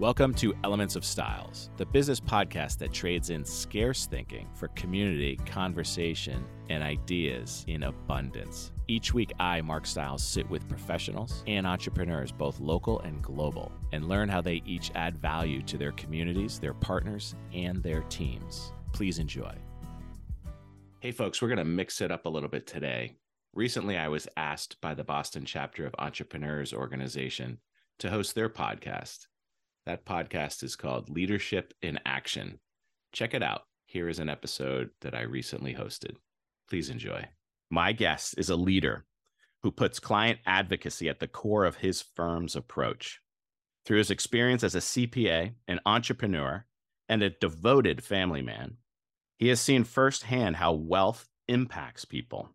Welcome to Elements of Stiles, the business podcast that trades in scarce thinking for community, conversation, and ideas in abundance. Each week, I, Mark Stiles, sit with professionals and entrepreneurs, both local and global, and learn how they each add value to their communities, their partners, and their teams. Please enjoy. Hey, folks, we're going to mix it up a little bit today. Recently, I was asked by the Boston chapter of Entrepreneurs Organization to host their podcast. That podcast is called Leadership in Action. Check it out. Here is an episode that I recently hosted. Please enjoy. My guest is a leader who puts client advocacy at the core of his firm's approach. Through his experience as a CPA, an entrepreneur, and a devoted family man, he has seen firsthand how wealth impacts people.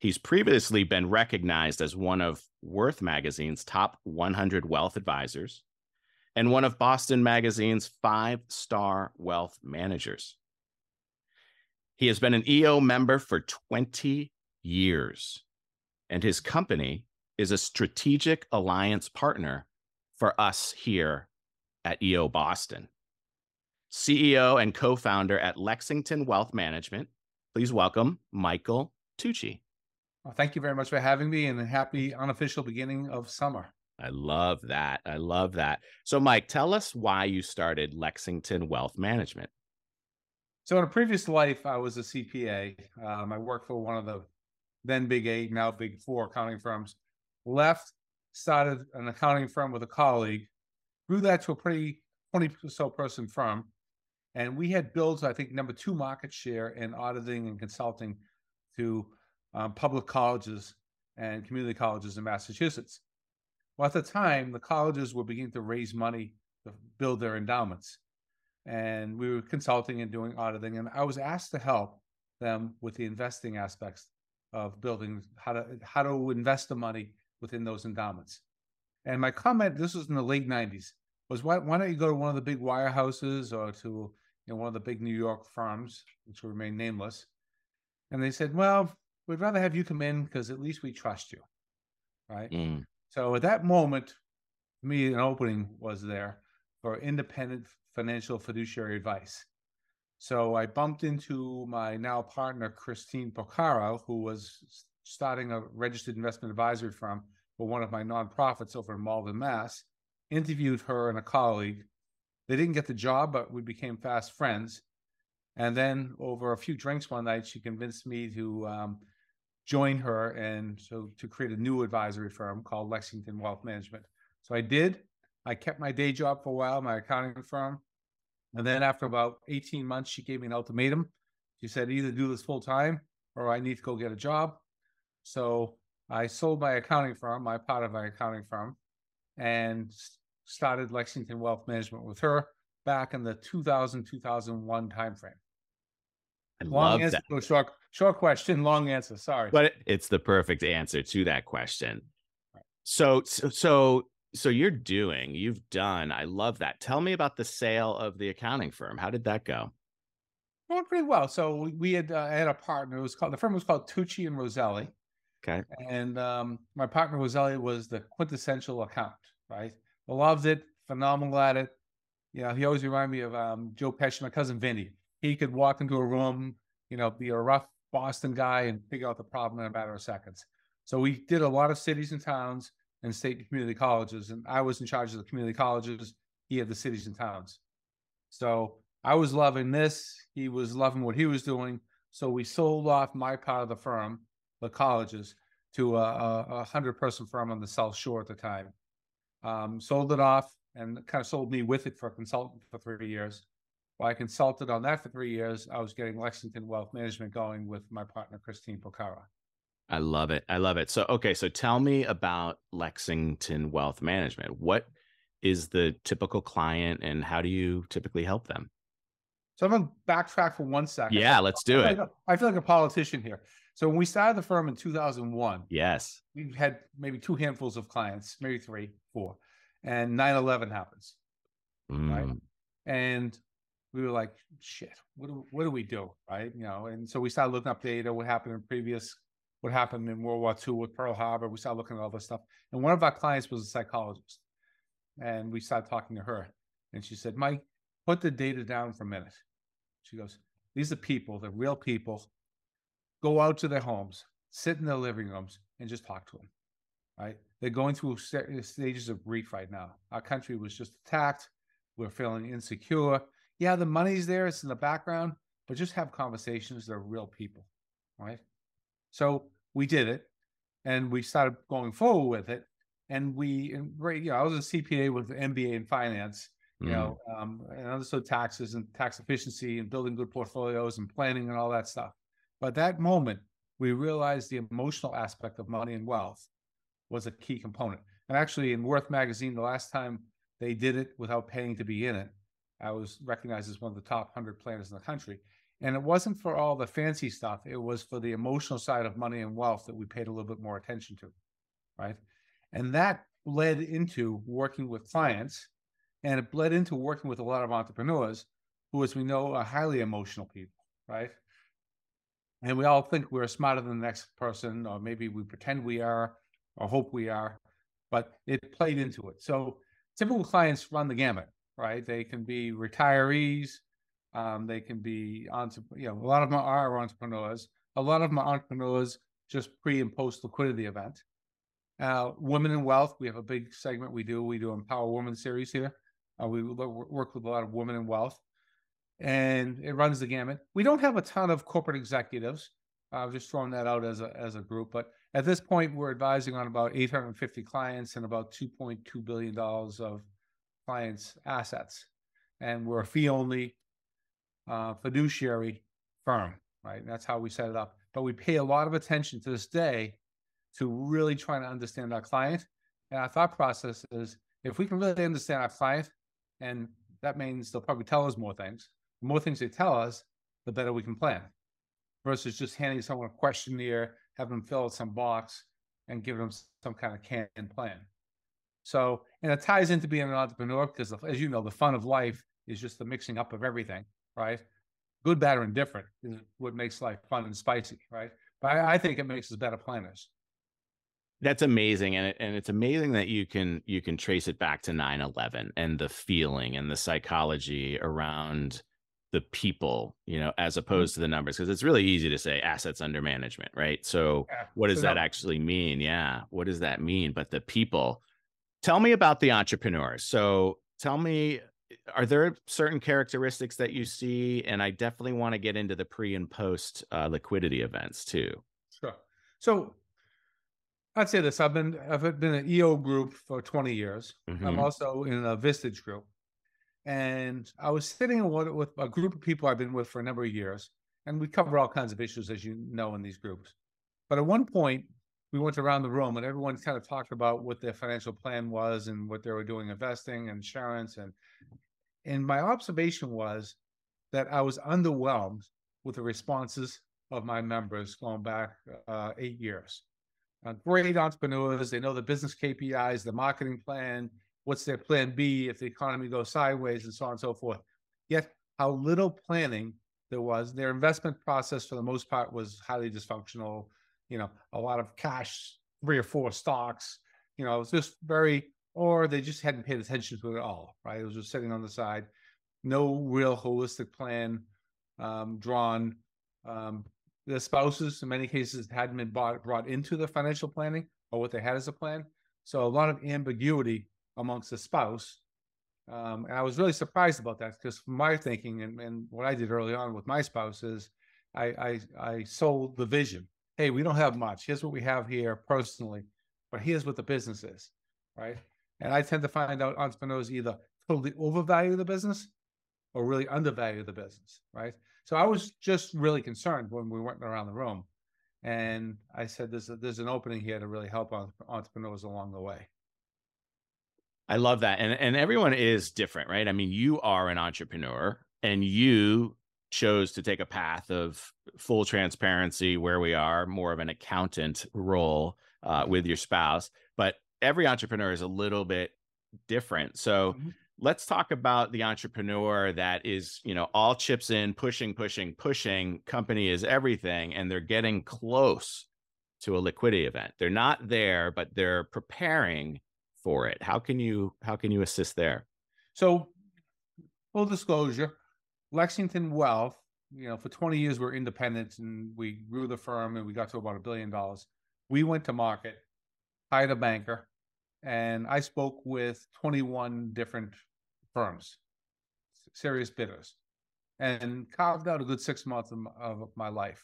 He's previously been recognized as one of Worth Magazine's top 100 wealth advisors and one of Boston Magazine's five star wealth managers. He has been an EO member for 20 years, and his company is a strategic alliance partner for us here at EO Boston. CEO and co founder at Lexington Wealth Management, please welcome Michael Tucci. Well, thank you very much for having me and a happy unofficial beginning of summer. I love that. I love that. So, Mike, tell us why you started Lexington Wealth Management. So, in a previous life, I was a CPA. Um, I worked for one of the then big eight, now big four accounting firms. Left, started an accounting firm with a colleague, grew that to a pretty 20 or so person firm. And we had built, I think, number two market share in auditing and consulting to um, public colleges and community colleges in Massachusetts. Well, at the time, the colleges were beginning to raise money to build their endowments. And we were consulting and doing auditing. And I was asked to help them with the investing aspects of building how to how to invest the money within those endowments. And my comment, this was in the late 90s, was why, why don't you go to one of the big wirehouses or to you know, one of the big New York firms, which will remain nameless? And they said, well, we'd rather have you come in because at least we trust you. Right. Mm. So at that moment, me, an opening was there for independent financial fiduciary advice. So I bumped into my now partner, Christine Porcaro, who was starting a registered investment advisory firm for one of my nonprofits over in Malden, Mass. Interviewed her and a colleague. They didn't get the job, but we became fast friends. And then over a few drinks one night, she convinced me to um, join her and so to create a new advisory firm called Lexington Wealth Management. So I did. I kept my day job for a while, my accounting firm. And then after about 18 months, she gave me an ultimatum. She said, either do this full time or I need to go get a job. So I sold my accounting firm, my part of my accounting firm, and started Lexington Wealth Management with her back in the 2000 2001 timeframe. I long love answer, that. Short, short question, long answer. Sorry, but it's the perfect answer to that question. So, so, so, you're doing, you've done. I love that. Tell me about the sale of the accounting firm. How did that go? Going pretty well. So we had uh, had a partner. It was called the firm was called Tucci and Roselli. Okay. And um, my partner Roselli was the quintessential accountant. Right. Loved it. Phenomenal at it. You know, he always reminded me of um, Joe Pesci, my cousin Vinny he could walk into a room, you know, be a rough Boston guy and figure out the problem in a matter of seconds. So we did a lot of cities and towns and state and community colleges, and I was in charge of the community colleges. He had the cities and towns. So I was loving this. He was loving what he was doing. So we sold off my part of the firm, the colleges, to a, a, hundred person firm on the South Shore at the time. Um, sold it off and kind of sold me with it for a consultant for three years. While I consulted on that for three years, I was getting Lexington Wealth Management going with my partner, Christine Porcaro. I love it. I love it. So, okay. So tell me about Lexington Wealth Management. What is the typical client and how do you typically help them? So I'm going to backtrack for one second. Yeah, let's do it. I feel like a politician here. So when we started the firm in 2001, yes, we had maybe two handfuls of clients, maybe three, four, and 9/11 happens, mm. right? And we were like, shit, what do, what do we do? Right. You know, and so we started looking up data, what happened in previous, what happened in World War II with Pearl Harbor. We started looking at all this stuff. And one of our clients was a psychologist. and we started talking to her. And she said, Mike, put the data down for a minute. She goes, These are people, they're real people. Go out to their homes, sit in their living rooms, and just talk to them. Right? They're going through stages of grief right now. Our country was just attacked. We're feeling insecure. Yeah, the money's there, it's in the background, but just have conversations. They're real people. Right? So we did it and we started going forward with it. And we, and, you know, I was a CPA with an MBA in finance, you mm. know, um, and understood taxes and tax efficiency and building good portfolios and planning and all that stuff. But that moment, we realized the emotional aspect of money and wealth was a key component. And actually, in Worth magazine, the last time they did it without paying to be in it, I was recognized as one of the top 100 planners in the country. And it wasn't for all the fancy stuff, it was for the emotional side of money and wealth that we paid a little bit more attention to. Right. And that led into working with clients and it bled into working with a lot of entrepreneurs who, as we know, are highly emotional people. Right. And we all think we're smarter than the next person, or maybe we pretend we are or hope we are, but it played into it. So typical clients run the gamut, right? They can be retirees, um, they can be entre- you know, a lot of them are entrepreneurs. A lot of them are entrepreneurs just pre and post liquidity event. Uh, women in wealth, we have a big segment we do. We do Empower Women series here. Uh, we work with a lot of women in wealth, and it runs the gamut. We don't have a ton of corporate executives. I've uh, just thrown that out as a as a group, but at this point, we're advising on about 850 clients and about 2.2 billion dollars of clients' assets, and we're a fee only uh, fiduciary firm, right? And that's how we set it up. But we pay a lot of attention to this day to really trying to understand our client. And our thought process is if we can really understand our client, and that means they'll probably tell us more things. The more things they tell us, the better we can plan versus just handing someone a questionnaire, have them fill out some box and give them some kind of canned plan. So, and it ties into being an entrepreneur because, as you know, the fun of life is just the mixing up of everything right? Good, bad, or indifferent is what makes life fun and spicy, right? But I, I think it makes us better planners. That's amazing, and it, and it's amazing that you can you can trace it back to 9-11 and the feeling and the psychology around the people, you know, as mm-hmm. opposed to the numbers, because it's really easy to say assets under management, right? So, yeah, what does that actually mean? Yeah, what does that mean? But the people. Tell me about the entrepreneurs. So, tell me are there certain characteristics that you see? And I definitely want to get into the pre and post uh, liquidity events too. Sure. So I'd say this: I've been I've been an EO group for 20 years. Mm-hmm. I'm also in a Vistage group, and I was sitting with a group of people I've been with for a number of years, and we cover all kinds of issues, as you know, in these groups. But at one point, we went around the room, and everyone kind of talked about what their financial plan was and what they were doing, investing, and insurance, and and my observation was that I was underwhelmed with the responses of my members going back uh, eight years. Uh, great entrepreneurs, they know the business KPIs, the marketing plan, what's their plan B if the economy goes sideways, and so on and so forth. Yet, how little planning there was. Their investment process, for the most part, was highly dysfunctional. You know, a lot of cash, three or four stocks. You know, it was just very or they just hadn't paid attention to it at all, right? It was just sitting on the side, no real holistic plan um, drawn. Um, the spouses, in many cases, hadn't been bought, brought into the financial planning or what they had as a plan. So a lot of ambiguity amongst the spouse. Um, and I was really surprised about that because my thinking and, and, what I did early on with my spouse is I, I, I sold the vision. Hey, we don't have much. Here's what we have here personally, but here's what the business is, right? And I tend to find out entrepreneurs either totally overvalue the business or really undervalue the business, right? So I was just really concerned when we went around the room. And I said, there's, a, there's an opening here to really help entrepreneurs along the way. I love that. And, and everyone is different, right? I mean, you are an entrepreneur and you chose to take a path of full transparency where we are, more of an accountant role uh, with your spouse. But every entrepreneur is a little bit different. So mm-hmm. let's talk about the entrepreneur that is, you know, all chips in, pushing, pushing, pushing, company is everything, and they're getting close to a liquidity event. They're not there, but they're preparing for it. How can you how can you assist there? So, full disclosure, Lexington Wealth, you know, for 20 years we're independent and we grew the firm and we got to about a billion dollars. We went to market, hired a banker, and I spoke with 21 different firms, serious bidders, and carved out a good six months of, my life.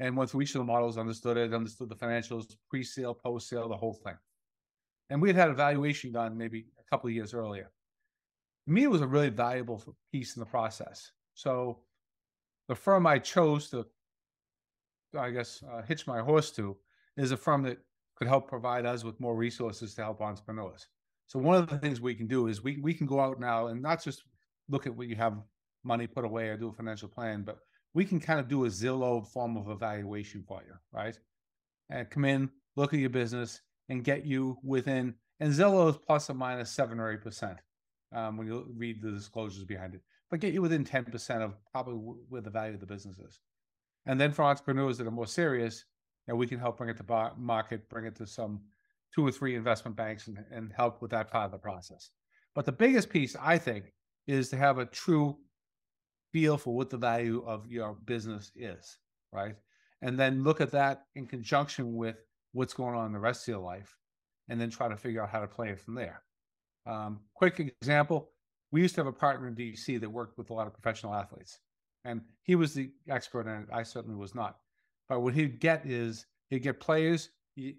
And went through each of the models, understood it, understood the financials, pre-sale, post-sale, the whole thing. And we had had a valuation done maybe a couple of years earlier. Me, it was a really valuable piece in the process. So the firm I chose to, I guess, uh, hitch my horse to is a firm that could help provide us with more resources to help entrepreneurs. So one of the things we can do is we we can go out now and not just look at what you have money put away or do a financial plan, but we can kind of do a Zillow form of evaluation for you, right? And come in, look at your business, and get you within. And Zillow is plus or minus seven or eight percent um, when you read the disclosures behind it, but get you within ten percent of probably where the value of the business is. And then for entrepreneurs that are more serious, and we can help bring it to market, bring it to some two or three investment banks and, and help with that part of the process. But the biggest piece, I think, is to have a true feel for what the value of your business is, right? And then look at that in conjunction with what's going on in the rest of your life, and then try to figure out how to play it from there. Um, quick example: we used to have a partner in DC that worked with a lot of professional athletes, and he was the expert and. I certainly was not. But what he'd get is he'd get players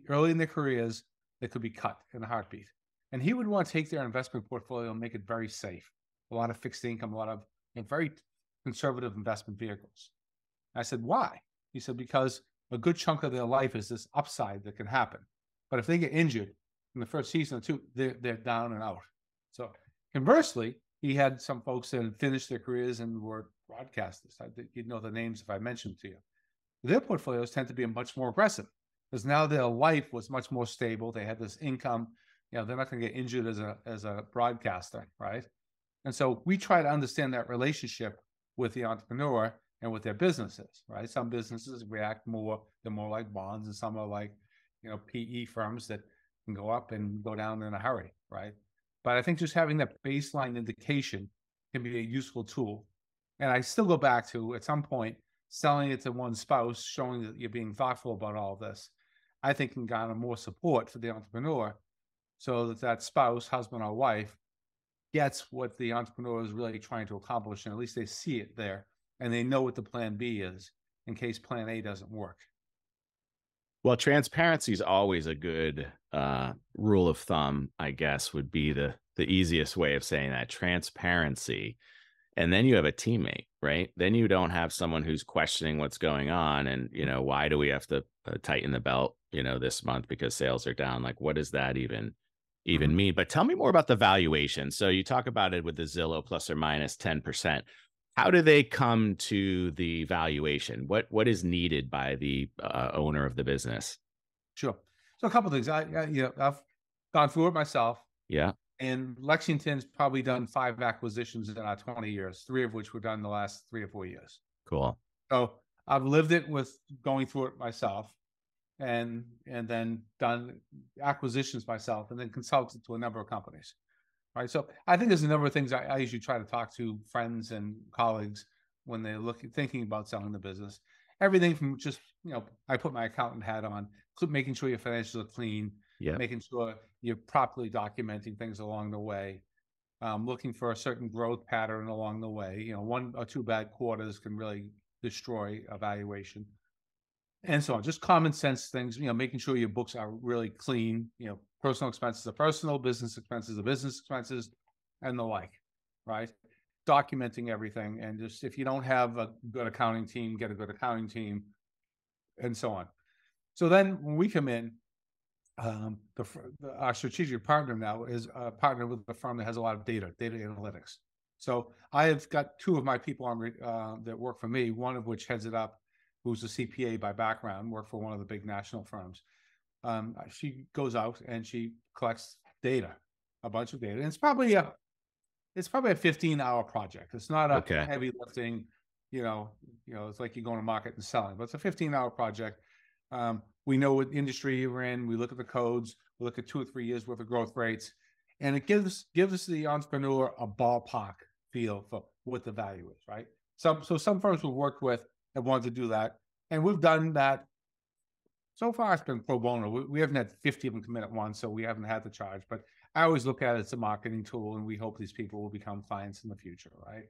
early in their careers that could be cut in a heartbeat. And he would want to take their investment portfolio and make it very safe. A lot of fixed income, a lot of very conservative investment vehicles. I said, why? He said, because a good chunk of their life is this upside that can happen. But if they get injured in the first season or two, they're, they're down and out. So conversely, he had some folks that finished their careers and were broadcasters. I, think you'd know the names if I mentioned to you their portfolios tend to be much more aggressive because now their life was much more stable. They had this income. You know, they're not going to get injured as a as a broadcaster, right? And so we try to understand that relationship with the entrepreneur and with their businesses, right? Some businesses react more; they're more like bonds, and some are like, you know, PE firms that can go up and go down in a hurry, right? But I think just having that baseline indication can be a useful tool. And I still go back to at some point selling it to one spouse, showing that you're being thoughtful about all of this, I think can garner more support for the entrepreneur so that that spouse, husband or wife, gets what the entrepreneur is really trying to accomplish. And at least they see it there and they know what the plan B is in case plan A doesn't work. Well, transparency is always a good uh, rule of thumb, I guess, would be the the easiest way of saying that. Transparency. And then you have a teammate right? Then you don't have someone who's questioning what's going on and you know why do we have to uh, tighten the belt you know this month because sales are down? Like what does that even even mm-hmm. mean? But tell me more about the valuation. So you talk about it with the zillow plus or minus 10% how do they come to the valuation what what is needed by the uh, owner of the business sure so a couple of things i, I you know i've gone through it myself yeah and Lexington's probably done five acquisitions in our 20 years, three of which were done in the last three or four years. Cool. So I've lived it with going through it myself and and then done acquisitions myself and then consulted to a number of companies. Right. So I think there's a number of things I, I usually try to talk to friends and colleagues when they're looking thinking about selling the business. Everything from just, you know, I put my accountant hat on, making sure your financials are clean, yeah. making sure you're properly documenting things along the way, um, looking for a certain growth pattern along the way. You know, one or two bad quarters can really destroy evaluation, and so on. Just common sense things. You know, making sure your books are really clean. You know, personal expenses are personal, business expenses are business expenses, and the like. Right. Documenting everything, and just if you don't have a good accounting team, get a good accounting team, and so on. So then when we come in, um, the, the, our strategic partner now is a partner with a firm that has a lot of data, data analytics. So I have got two of my people on uh, that work for me. One of which heads it up, who's a CPA by background, worked for one of the big national firms. Um, she goes out and she collects data, a bunch of data. And it's probably a, it's probably a 15 hour project. It's not a okay. heavy lifting, you know, you know, it's like you're going to market and selling, but it's a 15 hour project. Um, we know what industry you're in. We look at the codes. We look at two or three years worth of growth rates, and it gives gives the entrepreneur a ballpark feel for what the value is, right? Some so some firms we've worked with have wanted to do that, and we've done that. So far, it's been pro bono. We, we haven't had 50 of them come in at once, so we haven't had to charge. But I always look at it as a marketing tool, and we hope these people will become clients in the future, right?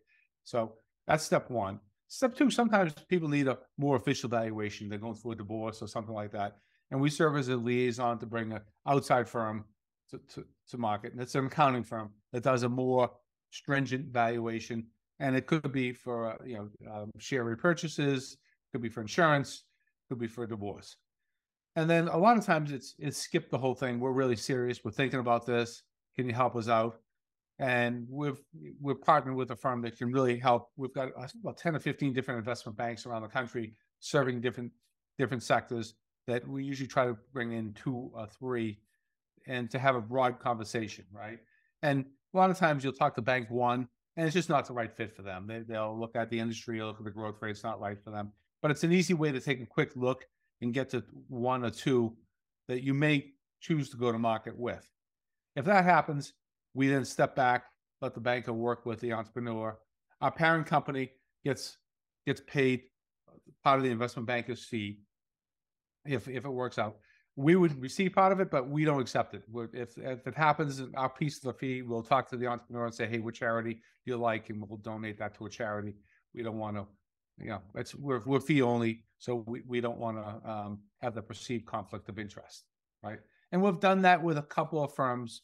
So that's step one. Step two, sometimes people need a more official valuation. They're going through a divorce or something like that. And we serve as a liaison to bring an outside firm to, to, to market. And it's an accounting firm that does a more stringent valuation. And it could be for, uh, you know, um, share repurchases, could be for insurance, could be for divorce. And then a lot of times it's it's skip the whole thing. We're really serious. We're thinking about this. Can you help us out? And we've we're partnered with a firm that can really help. We've got about 10 or 15 different investment banks around the country serving different different sectors that we usually try to bring in two or three and to have a broad conversation, right? And a lot of times you'll talk to bank one and it's just not the right fit for them. They, they'll look at the industry, look at the growth rate, it's not right for them. But it's an easy way to take a quick look and get to one or two that you may choose to go to market with. If that happens, we then step back, let the banker work with the entrepreneur. Our parent company gets gets paid part of the investment banker's fee if if it works out. We would receive part of it, but we don't accept it. if if it happens, our piece of the fee, we'll talk to the entrepreneur and say, "Hey, what charity do you like?" and we'll donate that to a charity. We don't want to, you know, it's we're we're fee only, so we we don't want to um, have the perceived conflict of interest, right? And we've done that with a couple of firms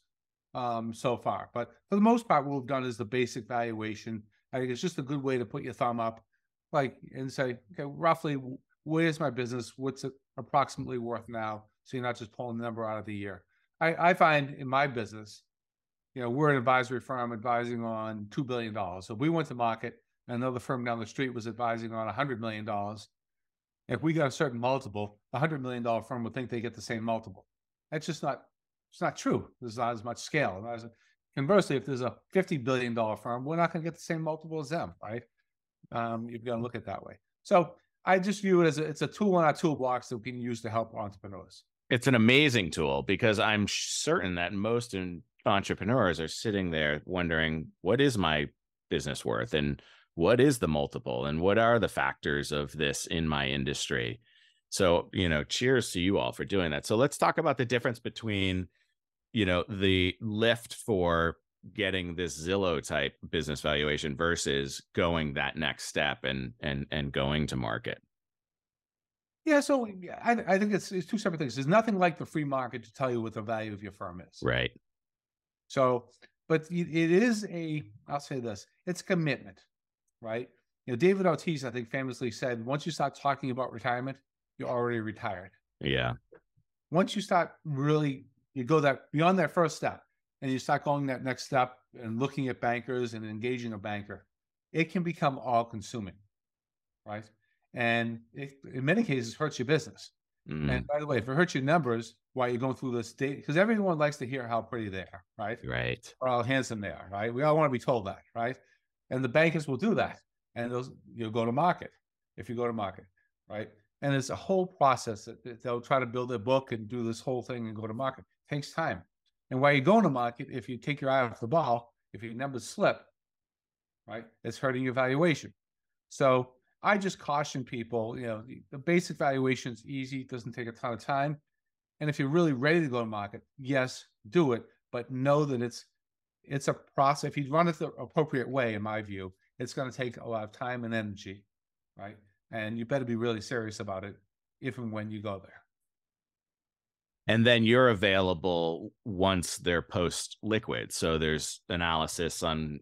um, so far, but for the most part, what we've done is the basic valuation. I think it's just a good way to put your thumb up, like and say, okay, roughly where's my business? What's it approximately worth now? So you're not just pulling the number out of the year. I, I find in my business, you know, we're an advisory firm advising on $2 billion. So we went to market, and another firm down the street was advising on $100 million. If we got a certain multiple, a $100 million firm would think they get the same multiple. That's just not, it's not true. There's not as much scale. Conversely, if there's a $50 billion firm, we're not going to get the same multiple as them, right? Um, you've got to look at it that way. So I just view it as a, it's a tool in our toolbox that we can use to help entrepreneurs. It's an amazing tool because I'm certain that most entrepreneurs are sitting there wondering, what is my business worth and what is the multiple and what are the factors of this in my industry? So, you know, cheers to you all for doing that. So let's talk about the difference between, you know, the lift for getting this Zillow type business valuation versus going that next step and and and going to market? Yeah, so I, I think it's, it's two separate things. There's nothing like the free market to tell you what the value of your firm is. Right. So, but it is a, I'll say this, it's commitment, right? You know, David Ortiz, I think, famously said, once you start talking about retirement, you're already retired. Yeah. Once you start really, you go that beyond that first step, and you start going that next step and looking at bankers and engaging a banker, it can become all consuming, right? And it, in many cases, hurts your business. Mm. And by the way, if it hurts your numbers while you're going through this date, because everyone likes to hear how pretty they are, right? Right. Or how handsome they are, right? We all want to be told that, right? And the bankers will do that. And those you'll go to market if you go to market, right? And it's a whole process that they'll try to build a book and do this whole thing and go to market. It takes time. And while you're going to market, if you take your eye off the ball, if your numbers slip, right, it's hurting your valuation. So I just caution people, you know, the, the basic valuation is easy, doesn't take a ton of time. And if you're really ready to go to market, yes, do it, but know that it's it's a process. If you run it the appropriate way, in my view, it's going to take a lot of time and energy, right? And you better be really serious about it if and when you go there and then you're available once they're post liquid so there's analysis on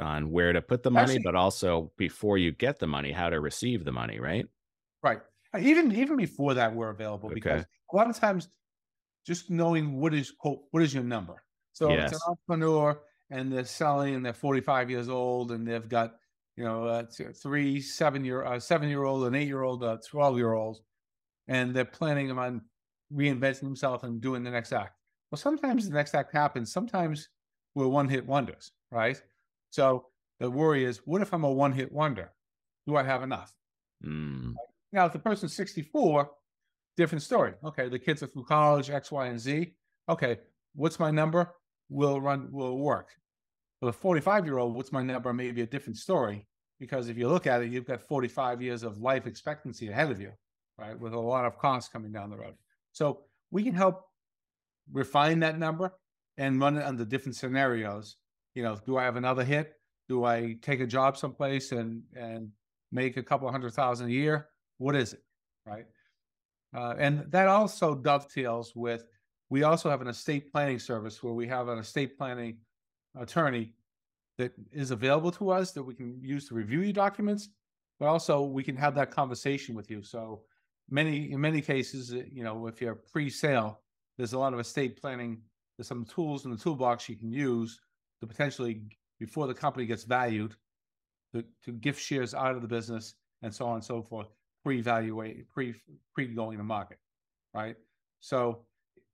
on where to put the money Actually, but also before you get the money how to receive the money right right even even before that we're available okay. because a lot of times just knowing what is quote what is your number so yes. it's an entrepreneur and they're selling and they're 45 years old and they've got you know uh, three seven year uh, seven year old an eight year old uh, 12 year olds and they're planning on reinventing themselves and doing the next act. Well, sometimes the next act happens. Sometimes we're one hit wonders, right? So the worry is, what if I'm a one hit wonder? Do I have enough? Mm. Now, if the person's 64, different story. Okay, the kids are through college, X, Y, and Z. Okay, what's my number? Will run, will work. For the 45 year old, what's my number? Maybe a different story. Because if you look at it, you've got 45 years of life expectancy ahead of you, right? With a lot of costs coming down the road. So we can help refine that number and run it under different scenarios. You know, do I have another hit? Do I take a job someplace and and make a couple hundred thousand a year? What is it, right? Uh, and that also dovetails with we also have an estate planning service where we have an estate planning attorney that is available to us that we can use to review your documents, but also we can have that conversation with you. So many in many cases, uh, you know, if you're pre-sale, there's a lot of estate planning. There's some tools in the toolbox you can use to potentially before the company gets valued to, to gift shares out of the business and so on and so forth, pre-evaluate, pre pre going to market, right? So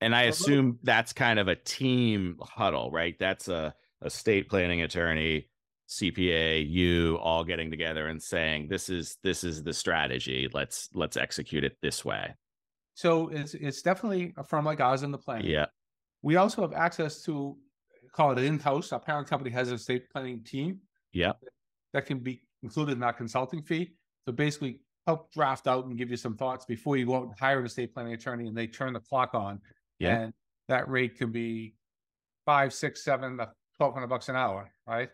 and I assume that's kind of a team huddle, right? That's a estate planning attorney, CPA, you all getting together and saying, this is this is the strategy. Let's let's execute it this way. So it's it's definitely a firm like ours in the plan. Yeah. We also have access to call it in-house. Our parent company has a estate planning team. Yeah. That can be included in that consulting fee. So basically help draft out and give you some thoughts before you go out and hire an estate planning attorney and they turn the clock on. Yeah. And that rate can be five, six, seven, twelve hundred bucks an hour, right?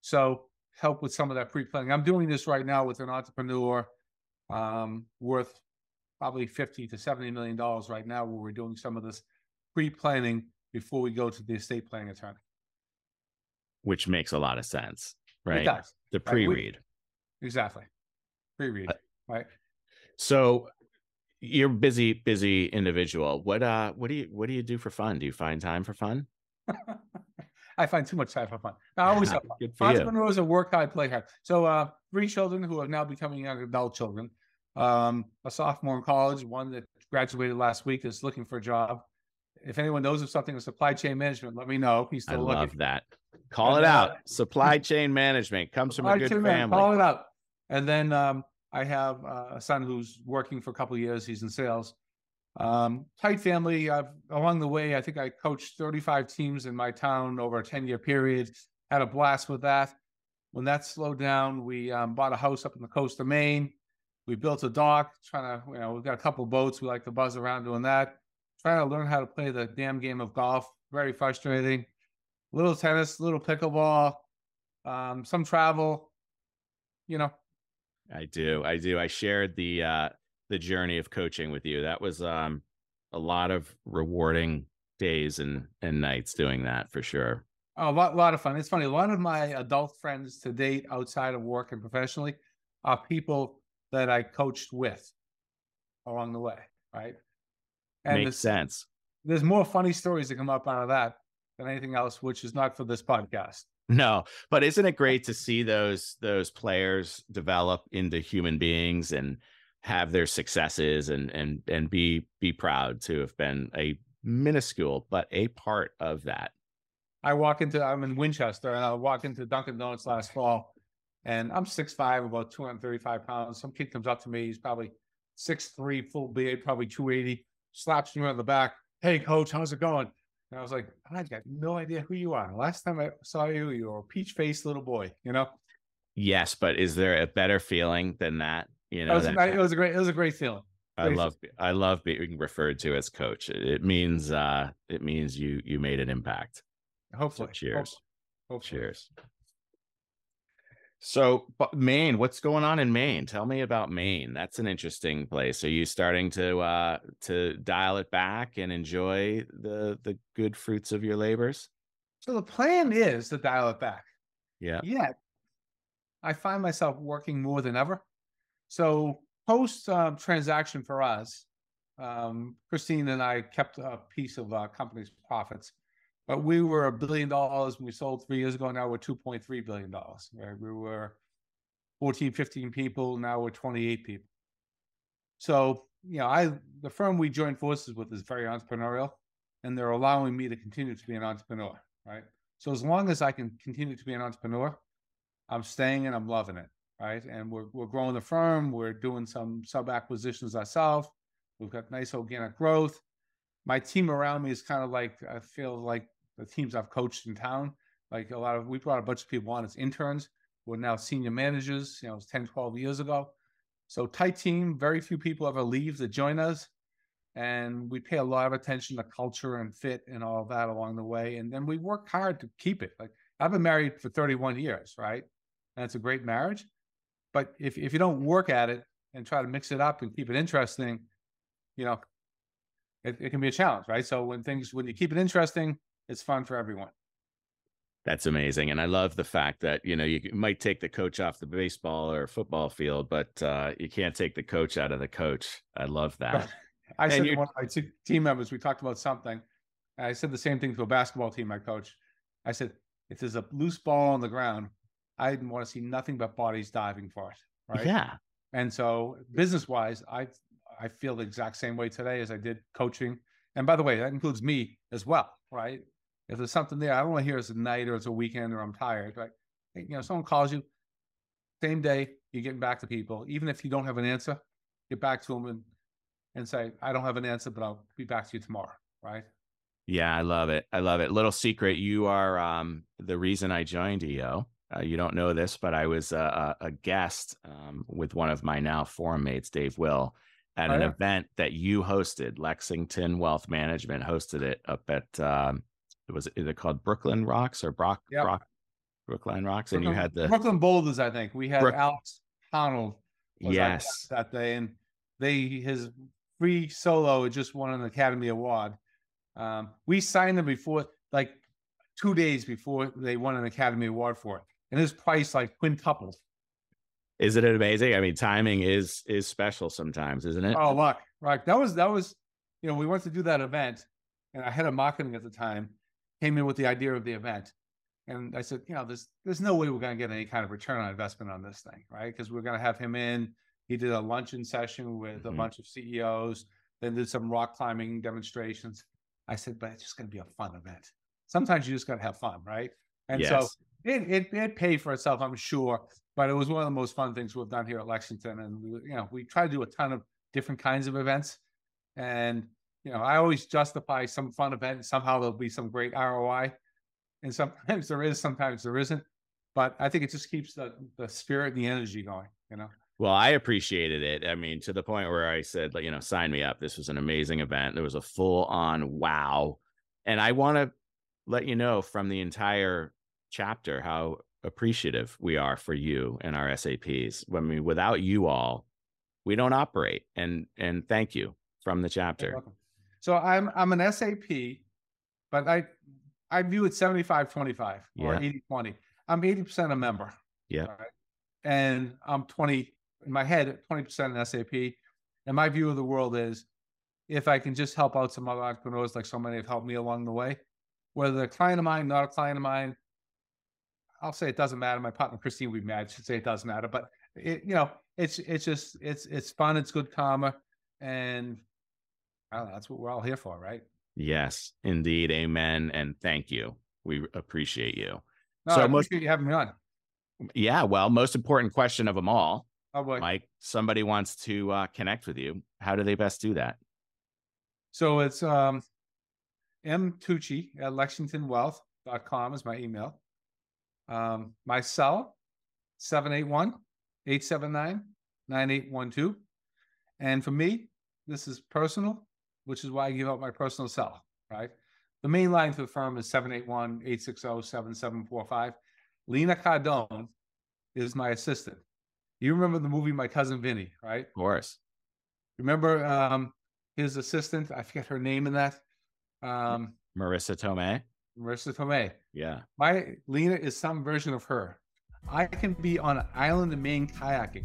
So help with some of that pre-planning. I'm doing this right now with an entrepreneur um, worth probably 50 to 70 million dollars right now where we're doing some of this pre-planning before we go to the estate planning attorney. Which makes a lot of sense right? it does the pre-read. Exactly. Pre-read Uh, right? so you're busy busy individual. What uh what do you what do you do for fun? Do you find time for fun? I find too much time for fun. I always have fun. good for you. Entrepreneurs are work hard play hard. So uh three children who are now becoming young adult children. Um a sophomore in college one that graduated last week is looking for a job if anyone knows of something in supply chain management let me know he's i still looking love that call it And, uh, out supply chain management comes from a good man, family Call it out. And then um, I have uh, a son who's working for a couple of years. He's in sales. Um, tight family. I've along the way, I think I coached 35 teams in my town over a 10 year period. Had a blast with that. When that slowed down, we um, bought a house up in the coast of Maine. We built a dock. Trying to, you know, we've got a couple boats. We like to buzz around doing that. Trying to learn how to play the damn game of golf. Very frustrating. Little tennis, little pickleball, um, some travel. You know, I do. I do. I shared the uh the journey of coaching with you. That was um a lot of rewarding days and and nights doing that for sure. Oh, a lot, lot of fun. It's funny. A lot of my adult friends to date, outside of work and professionally, are people that I coached with along the way. Right. And Makes sense. there's more funny stories that come up out of that than anything else, which is not for this podcast. No, but isn't it great to see those those players develop into human beings and have their successes and and and be be proud to have been a minuscule but a part of that. I walk into, I'm in Winchester, and I walk into Dunkin' Donuts last fall, and I'm six five, about 235 pounds. Some kid comes up to me, he's probably six three, full beard, probably 280, slaps me on the back. Hey, coach, how's it going? And I was like, I got no idea who you are. Last time I saw you, you were a peach faced little boy, you know? Yes, but is there a better feeling than that? You It know, was, that a- it was a great, it was a great feeling. I Great. love I love being referred to as coach. It it means uh it means you you made an impact. So Hopefully. cheers. Hopefully. Cheers. So but Maine, what's going on in Maine? Tell me about Maine. That's an interesting place. Are you starting to uh to dial it back and enjoy the the good fruits of your labors? So the plan is to dial it back. Yeah. Yet, I find myself working more than ever. So post um, transaction for us, um, Christine and I kept a piece of our company's profits, but we were a billion dollars when we sold three years ago. Now we're 2.3 billion dollars. Right? We were 14, 15 people. Now we're 28 people. So you know, I the firm we joined forces with is very entrepreneurial, and they're allowing me to continue to be an entrepreneur. Right. So as long as I can continue to be an entrepreneur, I'm staying and I'm loving it. Right. And we're we're growing the firm. We're doing some sub acquisitions ourselves. We've got nice organic growth. My team around me is kind of like I feel like the teams I've coached in town. Like a lot of we brought a bunch of people on as interns. We're now senior managers. You know, it was 10, 12 years ago. So tight team. Very few people ever leave to join us, and we pay a lot of attention to culture and fit and all that along the way. And then we work hard to keep it. Like I've been married for 31 years, right? And it's a great marriage. But if if you don't work at it and try to mix it up and keep it interesting, you know, it, it can be a challenge, right? So when things when you keep it interesting, it's fun for everyone. That's amazing. And I love the fact that, you know, you might take the coach off the baseball or football field, but uh, you can't take the coach out of the coach. I love that. I said to one of my team members, we talked about something. I said the same thing to a basketball team I coach. I said, if there's a loose ball on the ground, I want to see nothing but bodies diving for it. Right. Yeah. And so business wise, I I feel the exact same way today as I did coaching. And by the way, that includes me as well, right? If there's something there, I don't want to hear it's a night or it's a weekend or I'm tired, right? You know, someone calls you, same day, you're getting back to people. Even if you don't have an answer, get back to them and, and say, I don't have an answer, but I'll be back to you tomorrow, right? Yeah, I love it. I love it. Little secret, you are um, the reason I joined EO. Uh, you don't know this, but I was a, a guest um, with one of my now forum mates, Dave Will, at oh, an yeah. event that you hosted. Lexington Wealth Management hosted it up at um, was it called Brooklyn Rocks or Brock yep. Brock Brookline Rocks, Brooklyn, and you had the Brooklyn Boulders. I think we had Brook- Alex Honnold. Yes, that day, and they his free solo just won an Academy Award. Um, we signed them before, like two days before they won an Academy Award for it, and his price like quintupled. Isn't it amazing? I mean, timing is is special sometimes, isn't it? Oh, luck! Right. That was that was, you know, we went to do that event, and I had a marketing at the time, came in with the idea of the event. And I said, you know, there's there's no way we're going to get any kind of return on investment on this thing, right? Because we're going to have him in. He did a luncheon session with mm-hmm. a bunch of CEOs, then did some rock climbing demonstrations. I said, but it's just going to be a fun event. Sometimes you just got to have fun, right? And yes. so it, it it paid for itself, I'm sure. But it was one of the most fun things we've done here at Lexington, and we, you know, we try to do a ton of different kinds of events. And you know, I always justify some fun event. Somehow there'll be some great ROI, and sometimes there is, sometimes there isn't. But I think it just keeps the the spirit and the energy going. You know. Well, I appreciated it. I mean, to the point where I said, you know, sign me up. This was an amazing event. There was a full on wow. And I want to let you know from the entire chapter how appreciative we are for you and our SAPs. I mean, without you all, we don't operate. And and thank you from the chapter. So I'm I'm an SAP, but I I view it 75 25 or 80 20. I'm 80% a member. Yeah. Right? And I'm 20 in my head, 20% an SAP. And my view of the world is if I can just help out some other entrepreneurs like so many have helped me along the way, whether they're a client of mine, not a client of mine, I'll say it doesn't matter. My partner Christine would be mad. She'd say it doesn't matter. But it, you know, it's it's just it's it's fun, it's good karma. And know, that's what we're all here for, right? Yes, indeed. Amen. And thank you. We appreciate you. No, so I most you having me on. Yeah. Well, most important question of them all. Oh boy. Mike, somebody wants to uh, connect with you. How do they best do that? So it's um M Tucci at lexingtonwealth.com is my email. Um, my cell 781 879 9812. And for me, this is personal which is why I give out my personal cell, right? The main line for the firm is 781 860 7745. Lena Cardone is my assistant. You remember the movie My Cousin Vinny, right? Of course. Remember um, his assistant? I forget her name in that. Um, Marisa Tomei. Marisa Tomei. Yeah. My Lena is some version of her. I can be on an island in Maine kayaking,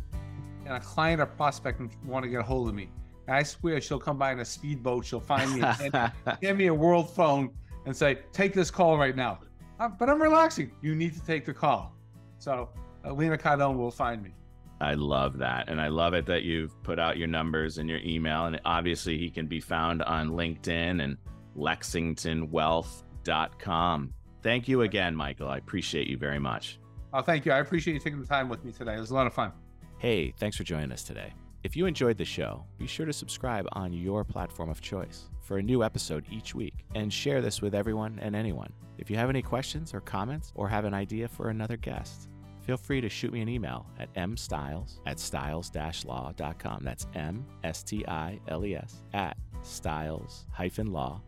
and a client or prospect want to get a hold of me. I swear she'll come by in a speedboat. She'll find me and give me a world phone and say, "Take this call right now." Uh, but I'm relaxing. You need to take the call. So uh, Lena Cardone will find me. I love that. And I love it that you've put out your numbers and your email. And obviously, he can be found on LinkedIn and lexingtonwealth.com. Thank you again, Michael. I appreciate you very much. Oh, thank you. I appreciate you taking the time with me today. It was a lot of fun. Hey, thanks for joining us today. If you enjoyed the show, be sure to subscribe on your platform of choice for a new episode each week and share this with everyone and anyone. If you have any questions or comments or have an idea for another guest, feel free to shoot me an email at mstiles at stiles-law.com. That's M S T I L E S at stiles-law.com.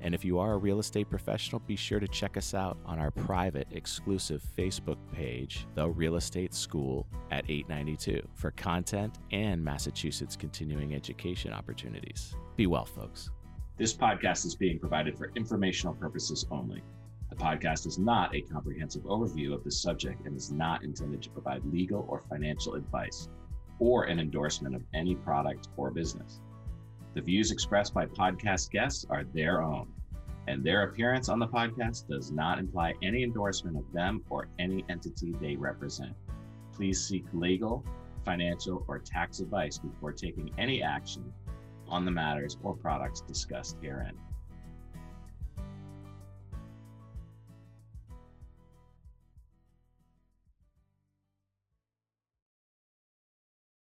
And if you are a real estate professional, be sure to check us out on our private exclusive Facebook page, The Real Estate School at 892, for content and Massachusetts continuing education opportunities. Be well, folks. This podcast is being provided for informational purposes only. The podcast is not a comprehensive overview of the subject and is not intended to provide legal or financial advice or an endorsement of any product or business. The views expressed by podcast guests are their own, and their appearance on the podcast does not imply any endorsement of them or any entity they represent. Please seek legal, financial, or tax advice before taking any action on the matters or products discussed herein.